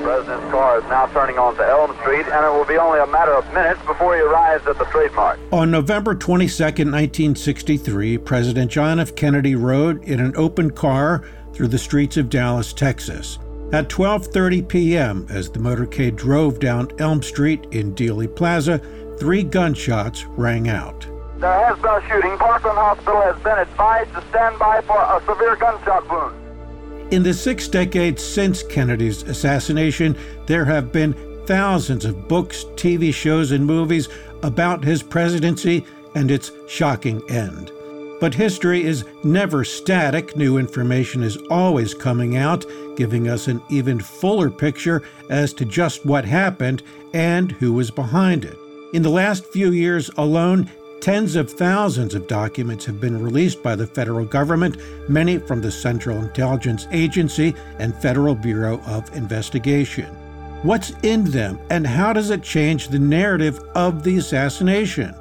The president's car is now turning onto Elm Street, and it will be only a matter of minutes before he arrives at the Trade Mart. On November 22, 1963, President John F. Kennedy rode in an open car through the streets of Dallas, Texas. At 12:30 p.m., as the motorcade drove down Elm Street in Dealey Plaza, three gunshots rang out. There has been a shooting. Parkland Hospital has been advised to stand by for a severe gunshot wound. In the six decades since Kennedy's assassination, there have been thousands of books, TV shows, and movies about his presidency and its shocking end. But history is never static. New information is always coming out, giving us an even fuller picture as to just what happened and who was behind it. In the last few years alone, tens of thousands of documents have been released by the federal government, many from the Central Intelligence Agency and Federal Bureau of Investigation. What's in them, and how does it change the narrative of the assassination?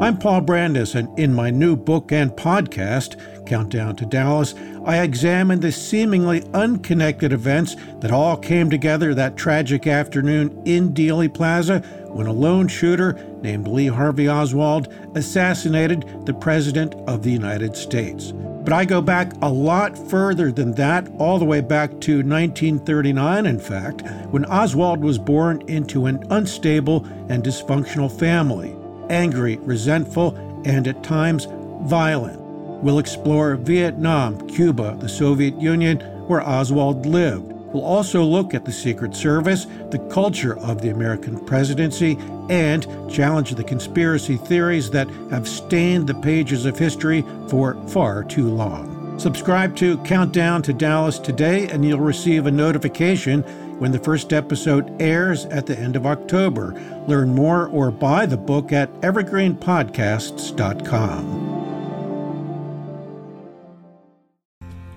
I'm Paul Brandus, and in my new book and podcast, Countdown to Dallas, I examine the seemingly unconnected events that all came together that tragic afternoon in Dealey Plaza when a lone shooter named Lee Harvey Oswald assassinated the President of the United States. But I go back a lot further than that, all the way back to 1939, in fact, when Oswald was born into an unstable and dysfunctional family angry, resentful, and at times violent. We'll explore Vietnam, Cuba, the Soviet Union, where Oswald lived. We'll also look at the Secret Service, the culture of the American presidency, and challenge the conspiracy theories that have stained the pages of history for far too long. Subscribe to Countdown to Dallas today, and you'll receive a notification when the first episode airs at the end of October. Learn more or buy the book at evergreenpodcasts.com.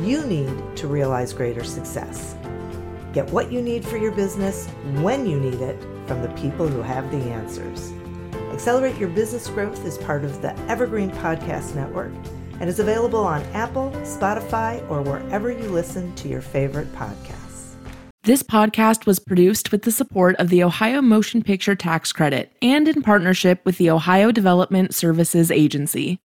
you need to realize greater success. Get what you need for your business when you need it from the people who have the answers. Accelerate Your Business Growth is part of the Evergreen Podcast Network and is available on Apple, Spotify, or wherever you listen to your favorite podcasts. This podcast was produced with the support of the Ohio Motion Picture Tax Credit and in partnership with the Ohio Development Services Agency.